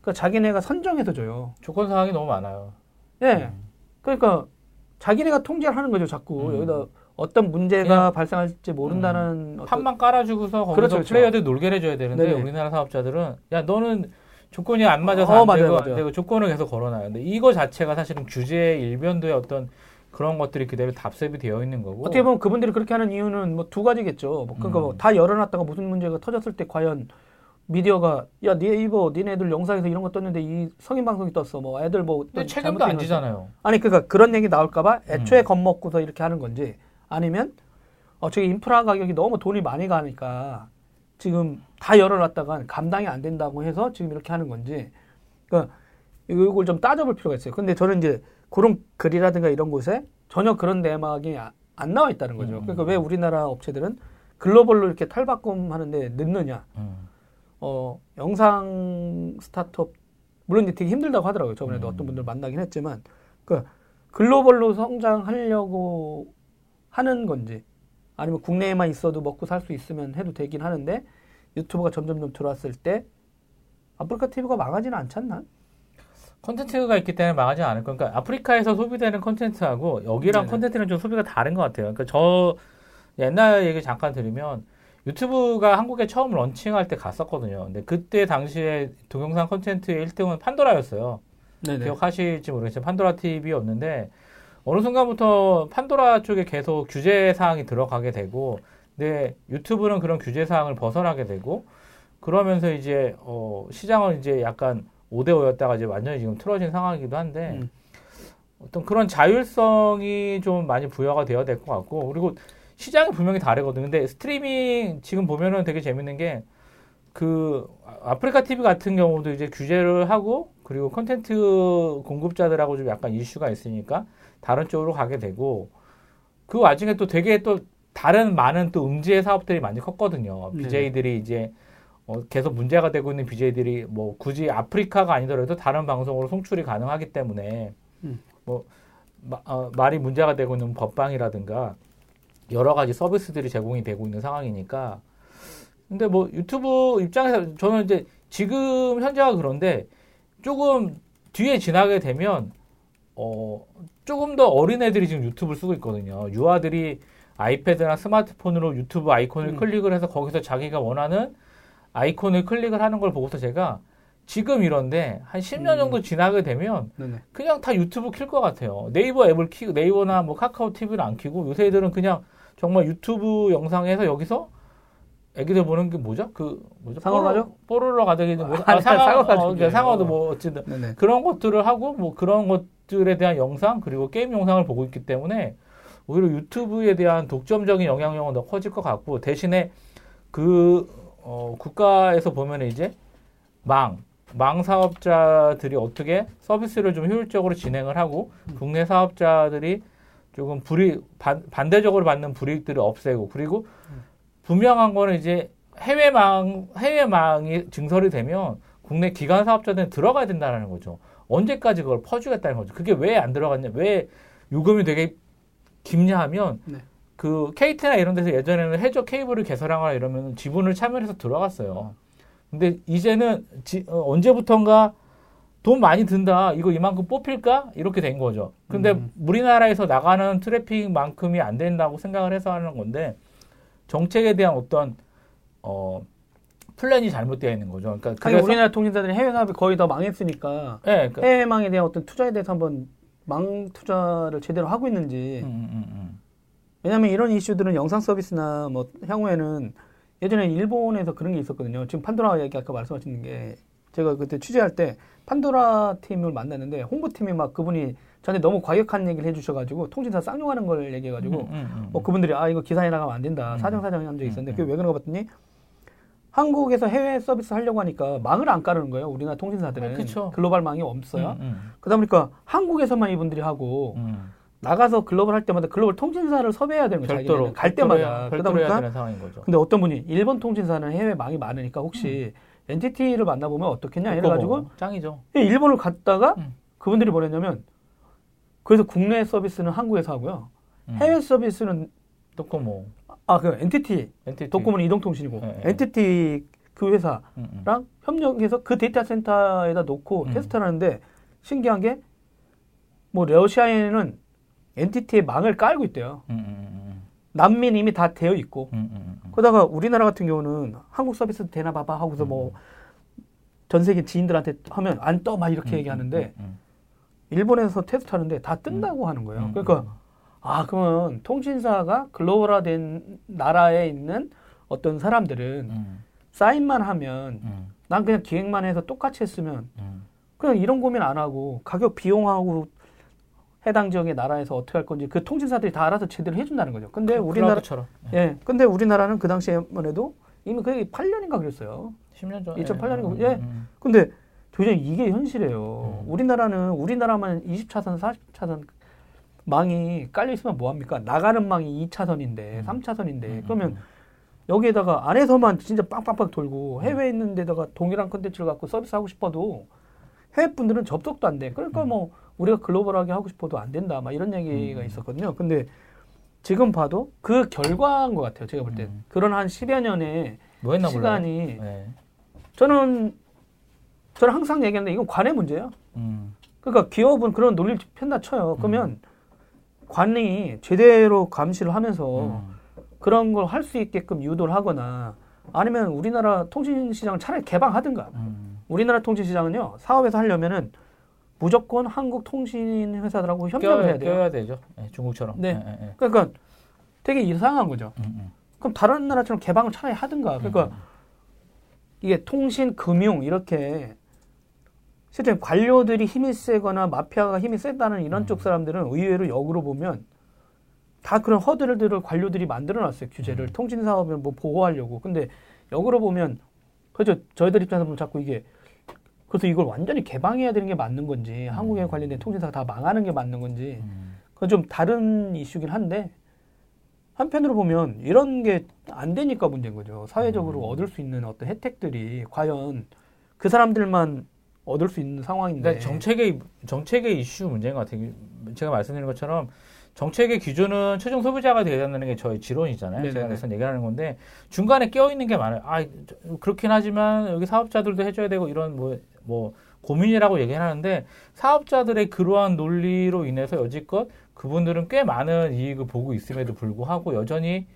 그러니까 자기네가 선정해서 줘요. 조건 사항이 너무 많아요. 네. 음. 그러니까 자기네가 통제를 하는 거죠. 자꾸 음. 여기다 어떤 문제가 발생할지 모른다는 음. 판만 깔아주고서 거기서 그렇죠, 그렇죠. 플레이어들 놀게 해줘야 되는데 네 우리나라 사업자들은 야 너는 조건이 안 맞아서 어, 안 맞아요, 되고, 맞아요. 되고 조건을 계속 걸어놔요. 근데 이거 자체가 사실은 규제의 일변도의 어떤 그런 것들이 그대로 답습이 되어 있는 거고. 어떻게 보면 그분들이 그렇게 하는 이유는 뭐 두 가지겠죠. 뭐 그러니까 음. 뭐다 열어놨다가 무슨 문제가 터졌을 때 과연 미디어가 야 네이버 니네들 영상에서 이런 거 떴는데 이 성인 방송이 떴어 뭐 애들 뭐 책임도 안 지잖아요. 아니 그러니까 그런 얘기 나올까봐 애초에 음. 겁먹고서 이렇게 하는 건지 아니면 어 저기 인프라 가격이 너무 돈이 많이 가니까 지금 다 열어놨다가 감당이 안 된다고 해서 지금 이렇게 하는 건지 그러니까 이걸 좀 따져볼 필요가 있어요. 근데 저는 이제 그런 글이라든가 이런 곳에 전혀 그런 내막이 아, 안 나와 있다는 거죠. 음. 그러니까 왜 우리나라 업체들은 글로벌로 이렇게 탈바꿈 하는데 늦느냐. 음. 어, 영상 스타트업, 물론 이제 되게 힘들다고 하더라고요. 저번에도 음. 어떤 분들 만나긴 했지만, 그, 글로벌로 성장하려고 하는 건지, 아니면 국내에만 있어도 먹고 살 수 있으면 해도 되긴 하는데, 유튜브가 점점점 들어왔을 때, 아프리카 TV가 망하지는 않잖나? 콘텐츠가 있기 때문에 망하지 않을 거니까 그러니까 아프리카에서 소비되는 콘텐츠하고 여기랑 콘텐츠는 좀 소비가 다른 것 같아요. 그러니까 저 옛날 얘기 잠깐 드리면 유튜브가 한국에 처음 런칭할 때 갔었거든요. 근데 그때 당시에 동영상 콘텐츠의 1등은 판도라였어요. 네네. 기억하실지 모르겠지만 판도라 TV였는데 어느 순간부터 판도라 쪽에 계속 규제 사항이 들어가게 되고 근데 유튜브는 그런 규제 사항을 벗어나게 되고 그러면서 이제 어 시장은 이제 약간 5대5였다가 이제 완전히 지금 틀어진 상황이기도 한데 음. 어떤 그런 자율성이 좀 많이 부여가 되어야 될 것 같고 그리고 시장이 분명히 다르거든요. 근데 스트리밍 지금 보면은 되게 재밌는 게 그 아프리카 TV 같은 경우도 이제 규제를 하고 그리고 컨텐츠 공급자들하고 좀 약간 이슈가 있으니까 다른 쪽으로 가게 되고 그 와중에 또 되게 또 다른 많은 또 음지의 사업들이 많이 컸거든요. BJ들이 이제 어, 계속 문제가 되고 있는 BJ들이 뭐 굳이 아프리카가 아니더라도 다른 방송으로 송출이 가능하기 때문에 음. 뭐 마, 어, 말이 문제가 되고 있는 법방이라든가 여러 가지 서비스들이 제공이 되고 있는 상황이니까 근데 뭐 유튜브 입장에서 저는 이제 지금 현재가 그런데 조금 뒤에 지나게 되면 어 조금 더 어린 애들이 지금 유튜브를 쓰고 있거든요. 유아들이 아이패드나 스마트폰으로 유튜브 아이콘을 음. 클릭을 해서 거기서 자기가 원하는 아이콘을 클릭을 하는 걸 보고서 제가 지금 이런데 한 10년 음. 정도 지나게 되면 네네. 그냥 다 유튜브 킬 것 같아요. 네이버 앱을 키고 네이버나 뭐 카카오 TV를 안 키고 요새 애들은 그냥 정말 유튜브 영상에서 여기서 애기들 보는 게 뭐죠? 그 뭐죠? 상어가죠? 뽀로로 가족이 뭐 아, 상어 상어 어, 상어도 뭐 어쨌든 네네. 그런 것들을 하고 뭐 그런 것들에 대한 영상 그리고 게임 영상을 보고 있기 때문에 오히려 유튜브에 대한 독점적인 영향력은 더 커질 것 같고 대신에 그 어, 국가에서 보면 이제 망, 망 사업자들이 어떻게 서비스를 좀 효율적으로 진행을 하고 음. 국내 사업자들이 조금 불이익 반, 반대적으로 받는 불이익들을 없애고 그리고 음. 분명한 거는 이제 해외망 해외망이 증설이 되면 국내 기관 사업자들은 들어가야 된다는 거죠. 언제까지 그걸 퍼주겠다는 거죠. 그게 왜 안 들어갔냐? 왜 요금이 되게 깊냐 하면 네. 그 KT나 이런 데서 예전에는 해저 케이블을 개설하거나 이러면 지분을 참여해서 들어갔어요. 근데 이제는 지, 어, 언제부턴가 돈 많이 든다. 이거 이만큼 뽑힐까? 이렇게 된 거죠. 근데 음. 우리나라에서 나가는 트래픽만큼이 안 된다고 생각을 해서 하는 건데 정책에 대한 어떤 어 플랜이 잘못되어 있는 거죠. 그러니까 그래서 우리나라 통신사들이 해외 사업이 거의 다 망했으니까 네, 그러니까 해외망에 대한 어떤 투자에 대해서 한번 망 투자를 제대로 하고 있는지 음, 음, 음. 왜냐하면 이런 이슈들은 영상 서비스나 뭐 향후에는 예전에 일본에서 그런 게 있었거든요. 지금 판도라 얘기 아까 말씀하신 게 제가 그때 취재할 때 판도라 팀을 만났는데 홍보팀이 막 그분이 저한테 너무 과격한 얘기를 해주셔가지고 통신사 쌍용하는 걸 얘기해가지고 음, 음, 음, 뭐 그분들이 아 이거 기사에 나가면 안 된다 음. 사정사정 한 적이 있었는데 그게 왜 그런가 봤더니 한국에서 해외 서비스 하려고 하니까 망을 안 까르는 거예요. 우리나라 통신사들은 아, 글로벌 망이 없어요. 그러다 보니까 한국에서만 이분들이 하고 나가서 글로벌 할 때마다 글로벌 통신사를 섭외해야 되는 거예요. 별도로 갈 때마다 그러다 보니까 되는 상황인 거죠. 근데 어떤 분이 일본 통신사는 해외 망이 많으니까 혹시 음. NTT를 만나보면 어떻겠냐 이래 가지고 뭐, 짱이죠. 예, 일본을 갔다가 음. 그분들이 뭐랬냐면 그래서 국내 서비스는 한국에서 하고요. 음. 해외 서비스는 도코모 아, 그 NTT, NTT. 도코모는 이동통신이고 네, NTT 그 회사랑 음, 음. 협력해서 그 데이터 센터에다 놓고 음. 테스트를 하는데 신기한 게 뭐 러시아에는 NTT의 망을 깔고 있대요. 음, 음, 음, 난민 이미 다 되어 있고. 그러다가 우리나라 같은 경우는 한국 서비스 되나 봐봐 하고서 뭐 전 세계 지인들한테 하면 안 떠 막 이렇게 얘기하는데 일본에서 테스트 하는데 다 뜬다고 하는 거예요. 그러니까 아 그러면 통신사가 글로벌화된 나라에 있는 어떤 사람들은 사인만 하면 난 그냥 기획만 해서 똑같이 했으면 그냥 이런 고민 안 하고 가격 비용하고 해당 지역의 나라에서 어떻게 할 건지 그 통신사들이 다 알아서 제대로 해준다는 거죠. 근데 그 우리나라처럼 예. 예. 근데 우리나라는 그 당시에만 해도 이미 그게 8년인가 그랬어요. 10년 전. 2008년인가. 예. 음, 음. 근데 도저히 이게 현실이에요. 음. 우리나라는 우리나라만 20차선, 40차선 망이 깔려 있으면 뭐 합니까? 나가는 망이 2차선인데, 음. 3차선인데. 음, 그러면 음. 여기에다가 안에서만 진짜 빵빵빵 돌고 해외에 있는 데다가 동일한 컨텐츠를 갖고 서비스하고 싶어도 해외 분들은 접속도 안 돼. 그러니까 뭐 우리가 글로벌하게 하고 싶어도 안 된다. 막 이런 얘기가 음. 있었거든요. 근데 지금 봐도 그 결과인 것 같아요. 제가 볼 때. 음. 그런 한 10여 년의 뭐 시간이 네. 저는 저는 항상 얘기하는데 이건 관의 문제예요. 음. 그러니까 기업은 그런 논리를 편다 쳐요. 그러면 음. 관이 제대로 감시를 하면서 음. 그런 걸 할 수 있게끔 유도를 하거나 아니면 우리나라 통신 시장을 차라리 개방하든가. 음. 우리나라 통신 시장은요 사업에서 하려면은 무조건 한국 통신 회사들하고 협력을 해야 돼요. 껴야 되죠. 네, 중국처럼. 네. 네, 네. 그러니까 되게 이상한 거죠. 음, 음. 그럼 다른 나라처럼 개방을 차라리 하든가. 그러니까 음, 음. 이게 통신, 금융 이렇게 실제 관료들이 힘이 세거나 마피아가 힘이 세다는 이런 음. 쪽 사람들은 의외로 역으로 보면 다 그런 허들들을 관료들이 만들어놨어요. 규제를 음. 통신 사업을 뭐 보호하려고. 근데 역으로 보면 그죠 저희들 입장에서 보면 자꾸 이게 그래서 이걸 완전히 개방해야 되는 게 맞는 건지 음. 한국에 관련된 통신사가 다 망하는 게 맞는 건지 음. 그건 좀 다른 이슈긴 한데 한편으로 보면 이런 게 안 되니까 문제인 거죠. 사회적으로 음. 얻을 수 있는 어떤 혜택들이 과연 그 사람들만 얻을 수 있는 상황인데 정책의 정책의 이슈 문제인 것 같아요. 제가 말씀드린 것처럼 정책의 기준은 최종 소비자가 되어야 된다는 게 저희 지론이잖아요. 네네네. 제가 그래서 얘기하는 건데 중간에 껴 있는 게 많아요. 아 그렇긴 하지만 여기 사업자들도 해줘야 되고 이런 뭐 뭐뭐 고민이라고 얘기하는데 사업자들의 그러한 논리로 인해서 여지껏 그분들은 꽤 많은 이익을 보고 있음에도 불구하고 여전히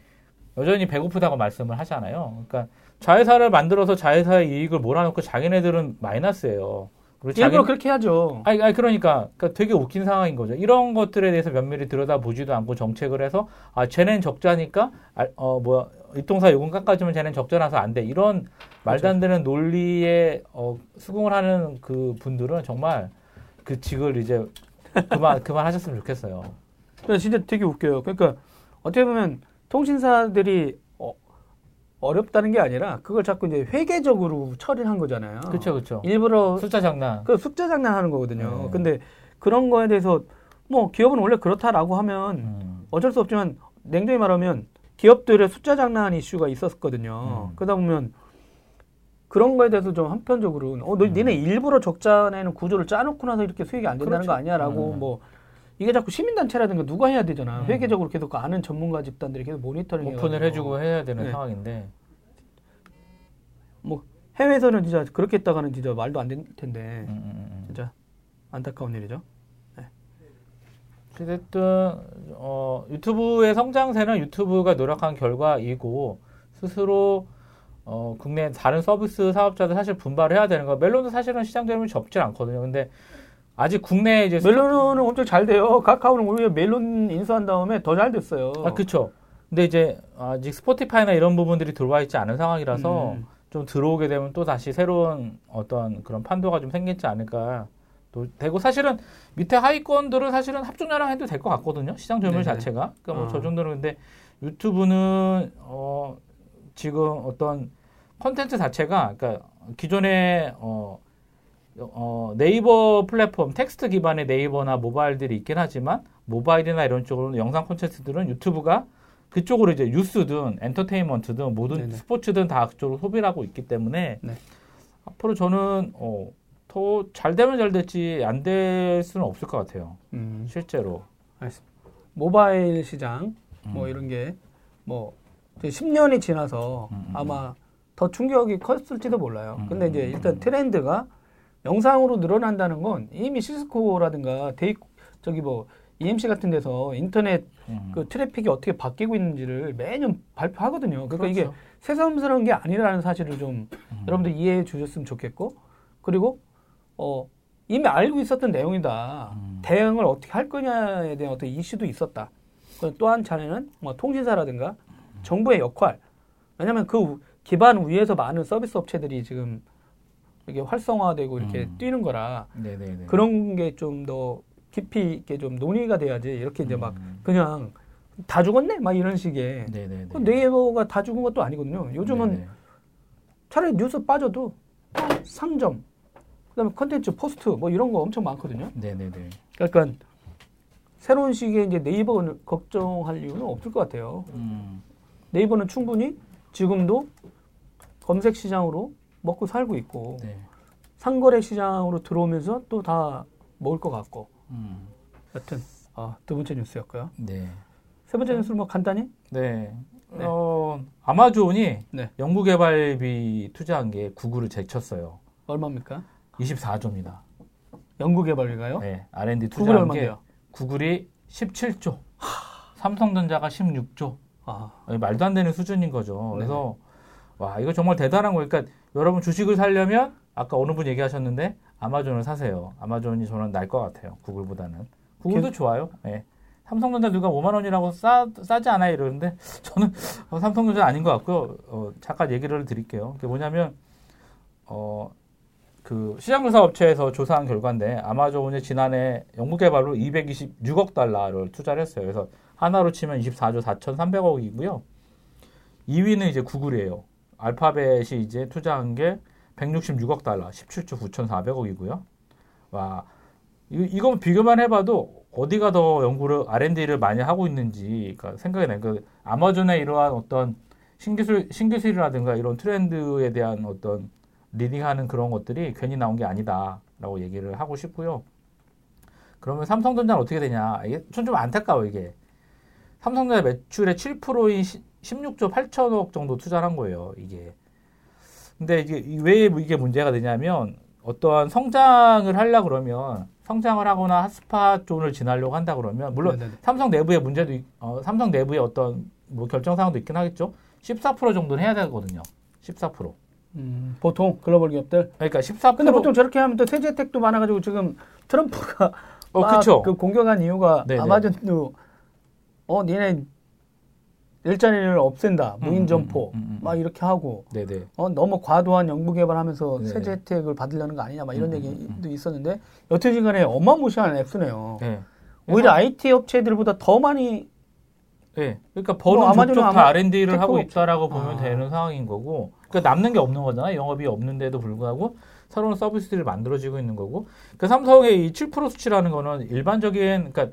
여전히 배고프다고 말씀을 하잖아요. 그러니까 자회사를 만들어서 자회사의 이익을 몰아놓고 자기네들은 마이너스예요. 일부러 그렇게 하죠. 아니, 아니 그러니까, 그러니까 되게 웃긴 상황인 거죠. 이런 것들에 대해서 면밀히 들여다보지도 않고 정책을 해서 아 쟤는 적자니까 아, 어 뭐야 이동사 요금 깎아주면 쟤는 적자라서 안 돼. 이런 말도 안 되는 논리에 어, 수긍을 하는 그 분들은 정말 그 직을 이제 그만 그만하셨으면 좋겠어요. 진짜 되게 웃겨요. 그러니까 어떻게 보면 통신사들이 어렵다는 게 아니라 그걸 자꾸 이제 회계적으로 처리한 거잖아요. 그렇죠, 그렇죠. 일부러 숫자 장난. 그 숫자 장난하는 거거든요. 네. 근데 그런 거에 대해서 뭐 기업은 원래 그렇다라고 하면 음. 어쩔 수 없지만 냉정히 말하면 기업들의 숫자 장난 이슈가 있었거든요. 음. 그러다 보면 그런 거에 대해서 좀 한편적으로 어, 너 음. 니네 일부러 적자 내는 구조를 짜놓고 나서 이렇게 수익이 안 된다는 그렇죠. 거 아니야라고 음. 뭐 이게 자꾸 시민단체라든가 누가 해야 되잖아. 음. 회계적으로 계속 그 아는 전문가 집단들이 계속 모니터링 오픈을 해주고 해야 되는 네. 상황인데 뭐 해외에서는 진짜 그렇게 했다가는 진짜 말도 안 될 텐데 음, 음, 음, 음. 진짜 안타까운 일이죠. 네. 어쨌든 어, 유튜브의 성장세는 유튜브가 노력한 결과이고 스스로 어, 국내 다른 서비스 사업자들 사실 분발해야 되는 거. 멜론도 사실은 시장 되면 접질 않거든요. 근데 아직 국내 이제 멜론은 엄청 잘 돼요. 카카오는 오히려 멜론 인수한 다음에 더 잘 됐어요. 아, 그렇죠. 근데 이제 아직 스포티파이나 이런 부분들이 들어와 있지 않은 상황이라서 음. 좀 들어오게 되면 또 다시 새로운 어떤 그런 판도가 좀 생기지 않을까 또 되고 사실은 밑에 하위권들은 사실은 합종자랑 해도 될 것 같거든요. 시장 점유율 자체가. 그러니까 뭐저 어. 정도는 근데 유튜브는 어 지금 어떤 컨텐츠 자체가 그러니까 기존에 어 어, 네이버 플랫폼, 텍스트 기반의 네이버나 모바일들이 있긴 하지만 모바일이나 이런 쪽으로는 영상 콘텐츠들은 유튜브가 그쪽으로 이제 뉴스든 엔터테인먼트든 모든 네네. 스포츠든 다 그쪽으로 소비를 하고 있기 때문에 네. 앞으로 저는 어, 더 잘 되면 잘 됐지 안 될 수는 없을 것 같아요. 음. 실제로. 알겠습니다. 모바일 시장 뭐 음. 이런 게뭐 10년이 지나서 음, 음, 아마 더 충격이 컸을지도 몰라요. 근데 이제 일단 트렌드가 영상으로 늘어난다는 건 이미 시스코라든가 데이 저기 뭐 EMC 같은 데서 인터넷 음. 그 트래픽이 어떻게 바뀌고 있는지를 매년 발표하거든요. 그러니까 그렇죠. 이게 새삼스러운 게 아니라는 사실을 좀 음. 여러분들 이해해 주셨으면 좋겠고 그리고 어 이미 알고 있었던 내용이다. 음. 대응을 어떻게 할 거냐에 대한 어떤 이슈도 있었다. 또한 차례는 뭐 통신사라든가 정부의 역할. 왜냐하면 그 기반 위에서 많은 서비스 업체들이 지금 이게 활성화되고 이렇게 음. 뛰는 거라 네네네. 그런 게 좀 더 깊이 있게 좀 논의가 돼야지 이렇게 이제 막 음. 그냥 다 죽었네 막 이런 식의 그 네이버가 다 죽은 것도 아니거든요. 요즘은 네네. 차라리 뉴스 빠져도 상점 그다음에 컨텐츠 포스트 뭐 이런 거 엄청 많거든요. 네네네. 그러니까 새로운 시기에 이제 네이버를 걱정할 이유는 없을 것 같아요. 음. 네이버는 충분히 지금도 검색 시장으로 먹고 살고 있고 네. 상거래 시장으로 들어오면서 또 다 먹을 것 같고. 음. 여튼 아, 두 번째 뉴스였고요. 네. 세 번째 뉴스는 뭐 간단히? 네. 네. 어, 아마존이 네. 연구개발비 투자한 게 구글을 제쳤어요. 얼마입니까? 24조입니다. 연구개발비가요? 네. R&D 투자한 게 구글이 17조, 삼성전자가 16조. 아. 말도 안 되는 수준인 거죠. 그래서 와 이거 정말 대단한 거예요. 그러니까 여러분 주식을 살려면 아까 어느 분 얘기하셨는데 아마존을 사세요. 아마존이 저는 날 것 같아요. 구글보다는. 구글도 그... 좋아요. 예. 삼성전자 누가 5만 원이라고 싸, 싸지 않아요 이러는데 저는 어, 삼성전자 아닌 것 같고요. 어, 잠깐 얘기를 드릴게요. 그게 뭐냐면 어, 그 시장조사 업체에서 조사한 결과인데 아마존이 지난해 연구개발로 226억 달러를 투자를 했어요. 그래서 하나로 치면 24조 4,300억이고요. 2위는 이제 구글이에요. 알파벳이 이제 투자한 게 166억 달러, 17조 9,400억이고요. 와, 이거, 이 비교만 해봐도 어디가 더 연구를 R&D를 많이 하고 있는지 그러니까 생각이 나요. 그 아마존의 이러한 어떤 신기술 신기술이라든가 이런 트렌드에 대한 어떤 leading하는 그런 것들이 괜히 나온 게 아니다라고 얘기를 하고 싶고요. 그러면 삼성전자는 어떻게 되냐? 이게 좀, 좀 안타까워 이게. 삼성전자 매출의 7%인 16조 8천억 정도 투자를 한 거예요, 이게. 근데 이게 왜 이게 문제가 되냐면 어떠한 성장을 하려 그러면 성장을 하거나 핫스팟 존을 지나려고 한다 그러면 물론 네네. 삼성 내부의 문제도 어, 삼성 내부의 어떤 뭐 결정 사항도 있긴 하겠죠. 14% 정도는 해야 되거든요. 14%. 음, 보통 글로벌 기업들. 그러니까 14%. 근데 보통 저렇게 하면 또 세제 혜택도 많아가지고 지금 트럼프가 어, 그쵸. 그 공격한 이유가 네네. 아마존도 어 니네 일자리를 없앤다, 음, 무인 점포, 음, 음, 음, 막 이렇게 하고, 네네. 어, 너무 과도한 연구 개발하면서 네네. 세제 혜택을 받으려는 거 아니냐, 막 이런 음, 얘기도 있었는데 여튼간에 어마무시한 액수네요. 네. 오히려 IT 업체들보다 더 많이 네. 그러니까 버는 뭐 족족 다 R&D를 하고 있다라고 보면 아. 되는 상황인 거고, 그러니까 남는 게 없는 거잖아요. 영업이 없는데도 불구하고 새로운 서비스들이 만들어지고 있는 거고. 그 삼성의 이 7% 수치라는 거는 일반적인, 그러니까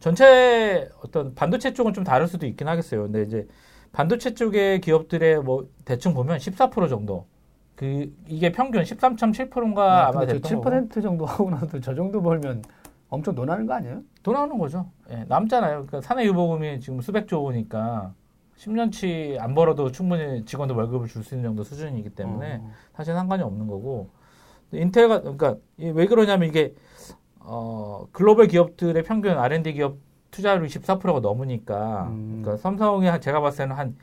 전체 어떤 반도체 쪽은 좀 다를 수도 있긴 하겠어요. 근데 이제 반도체 쪽의 기업들의 뭐 대충 보면 14% 정도. 그 이게 평균 13.7%인가 아마 됐던 7% 정도 하고 나도 저 정도 벌면 엄청 논하는 거 아니에요? 논하는 거죠. 예, 남잖아요. 그러니까 사내 유보금이 지금 수백조 원이니까 10년치 안 벌어도 충분히 직원들 월급을 줄 수 있는 정도 수준이기 때문에 어. 사실 상관이 없는 거고 인텔가 그러니까 왜 그러냐면 이게 어, 글로벌 기업들의 평균 R&D 기업 투자율이 14%가 넘으니까 음. 그러니까 삼성이 제가 봤을 때는 한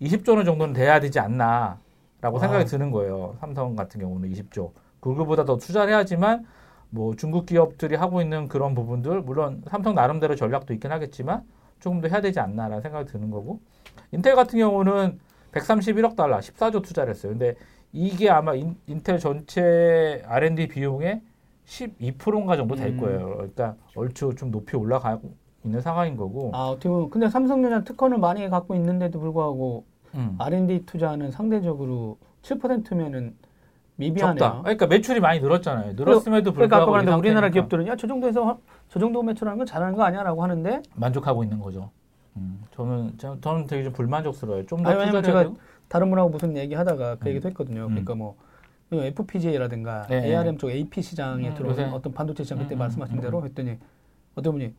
20조 원 정도는 돼야 되지 않나라고 와. 생각이 드는 거예요. 삼성 같은 경우는 20조. 구글보다 더 투자를 해야지만 뭐 중국 기업들이 하고 있는 그런 부분들 물론 삼성 나름대로 전략도 있긴 하겠지만 조금 더 해야 되지 않나라는 생각이 드는 거고 인텔 같은 경우는 131억 달러 14조 투자를 했어요. 근데 이게 아마 인, 텔 전체 R&D 비용의 12%인가 정도 될 음. 거예요. 그러니까 얼추 좀 높이 올라가고 있는 상황인 거고. 아, 어떻게 보면 근데 삼성전자 특허를 많이 갖고 있는데도 불구하고 음. R&D 투자는 상대적으로 7%면은 미비하네요. 적다. 그러니까 매출이 많이 늘었잖아요. 늘었음에도 그러니까 불구하고 그러니까 우리나라 기업들은 야, 저 정도에서 저 정도 매출하는 건 잘하는 거 아니야라고 하는데 만족하고 있는 거죠. 음, 저는 저는 되게 좀 불만족스러워요. 좀더 투자를 제가 다른 분하고 무슨 얘기하다가 그 음. 얘기도 했거든요. 그러니까 뭐 FPGA라든가 네. ARM 쪽 AP 시장에 음, 들어오는 어떤 반도체 시장 그때 음, 음 말씀하신 음, 대로 음. 했더니 어떤 분이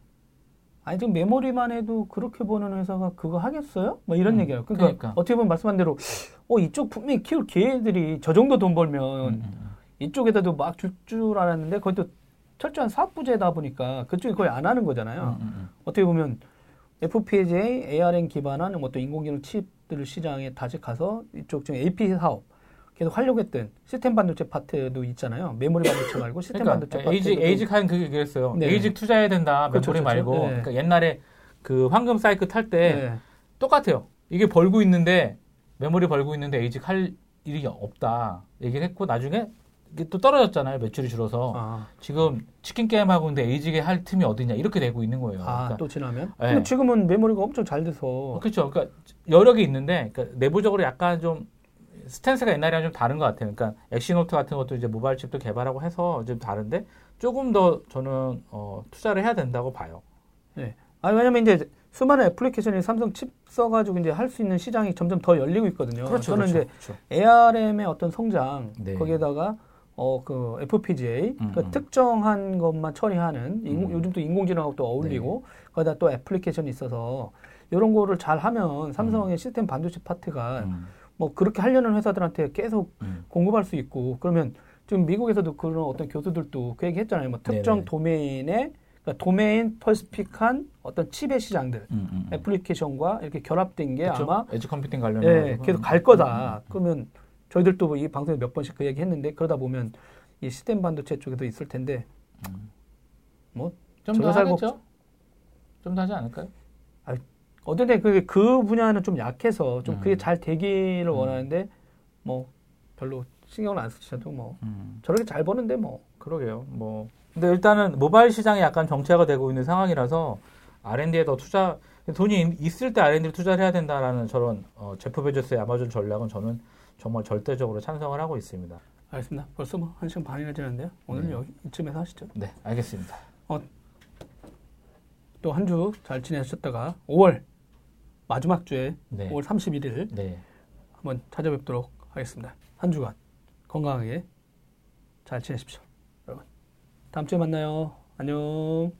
아니 지금 메모리만 해도 그렇게 보는 회사가 그거 하겠어요? 뭐 이런 음, 얘기예요. 그러니까, 그러니까, 어떻게 보면 말씀한 대로 어 이쪽 분명히 키울 기회들이 저 정도 돈 벌면 음, 음, 음. 이쪽에다도 막 줄 줄 알았는데 거기 또 철저한 사업 부재다 보니까 그쪽이 거의 안 하는 거잖아요. 음, 음, 어떻게 보면 FPGA, ARM 기반한 뭐또 인공지능 칩들 시장에 다시 가서 이쪽 지금 AP 사업 계속 하려고 했던 시스템 반도체 파트도 있잖아요. 메모리 반도체 말고 시스템 그러니까 반도체 파트. ASIC, ASIC 한 그게 그랬어요. 네. ASIC 투자해야 된다. 그렇죠, 메모리 그렇죠, 말고. 네. 그러니까 옛날에 그 황금 사이클 탈때 네. 똑같아요. 이게 벌고 있는데 메모리 벌고 있는데 ASIC 할 일이 없다. 얘기를 했고 나중에 이게 또 떨어졌잖아요. 매출이 줄어서. 아. 지금 치킨 게임 하고 있는데 에이직에 할 틈이 어디냐 이렇게 되고 있는 거예요. 아, 그러니까, 또 지나면? 네. 근데 지금은 메모리가 엄청 잘 돼서. 그렇죠. 그러니까 개 있는데 그러니까 내부적으로 약간 좀 stance가 옛날이랑 좀 다른 것 같아요. 그러니까 엑시노스 같은 것도 이제 모바일 칩도 개발하고 해서 좀 다른데 조금 더 저는 어, 투자를 해야 된다고 봐요. 네. 아니 왜냐면 이제 수많은 애플리케이션이 삼성 칩 써가지고 이제 할 수 있는 시장이 점점 더 열리고 있거든요. 그렇죠, 저는 그렇죠, 이제 그렇죠. ARM의 어떤 성장 네. 거기에다가 어 그 FPGA 음, 그 음. 특정한 것만 처리하는 인, 음. 요즘 또 인공지능하고 또 어울리고 네. 거기다 또 애플리케이션이 있어서 이런 거를 잘 하면 삼성의 음. 시스템 반도체 파트가 음. 뭐 그렇게 하려는 회사들한테 계속 음. 공급할 수 있고 그러면 지금 미국에서도 그런 어떤 교수들도 그 얘기 했잖아요. 뭐 특정 네네. 도메인에 그러니까 도메인 퍼스픽한 어떤 칩의 시장들 음, 음, 음. 애플리케이션과 이렇게 결합된 게 그쵸? 아마 에지 컴퓨팅 관련 예, 계속 갈 거다. 음, 음, 그러면 저희들도 뭐 이 방송에 몇 번씩 그 얘기 했는데 그러다 보면 이 시스템 반도체 쪽에도 있을 텐데 뭐 좀더 하겠죠. 좀 더 하지 않을까요? 아, 어떤데 그, 그 분야는 좀 약해서 좀 그게 잘 되기를 원하는데 뭐 별로 신경을 안 쓰셔도 뭐 저렇게 잘 버는데 뭐 그러게요. 뭐 근데 일단은 모바일 시장이 약간 정체가 되고 있는 상황이라서 R&D에 더 투자 돈이 있을 때 R&D를 투자를 해야 된다라는 저런 어, 제프 베조스의 아마존 전략은 저는 정말 절대적으로 찬성을 하고 있습니다. 알겠습니다. 벌써 뭐한 시간 반이나 지났는데요. 오늘 네. 여기 이쯤에서 하시죠. 네, 알겠습니다. 어, 또 한 주 잘 지내셨다가 5월 마지막 주에 네. 5월 31일 네. 한번 찾아뵙도록 하겠습니다. 한 주간 건강하게 잘 지내십시오. 다음 주에 만나요. 안녕.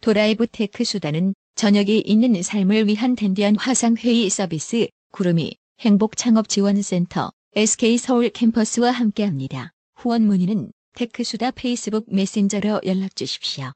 도라이브 테크수다는 저녁이 있는 삶을 위한 dandy한 화상회의 서비스 구름이 행복창업지원센터 SK서울 캠퍼스와 함께합니다. 후원 문의는 테크수다 페이스북 메신저로 연락 주십시오.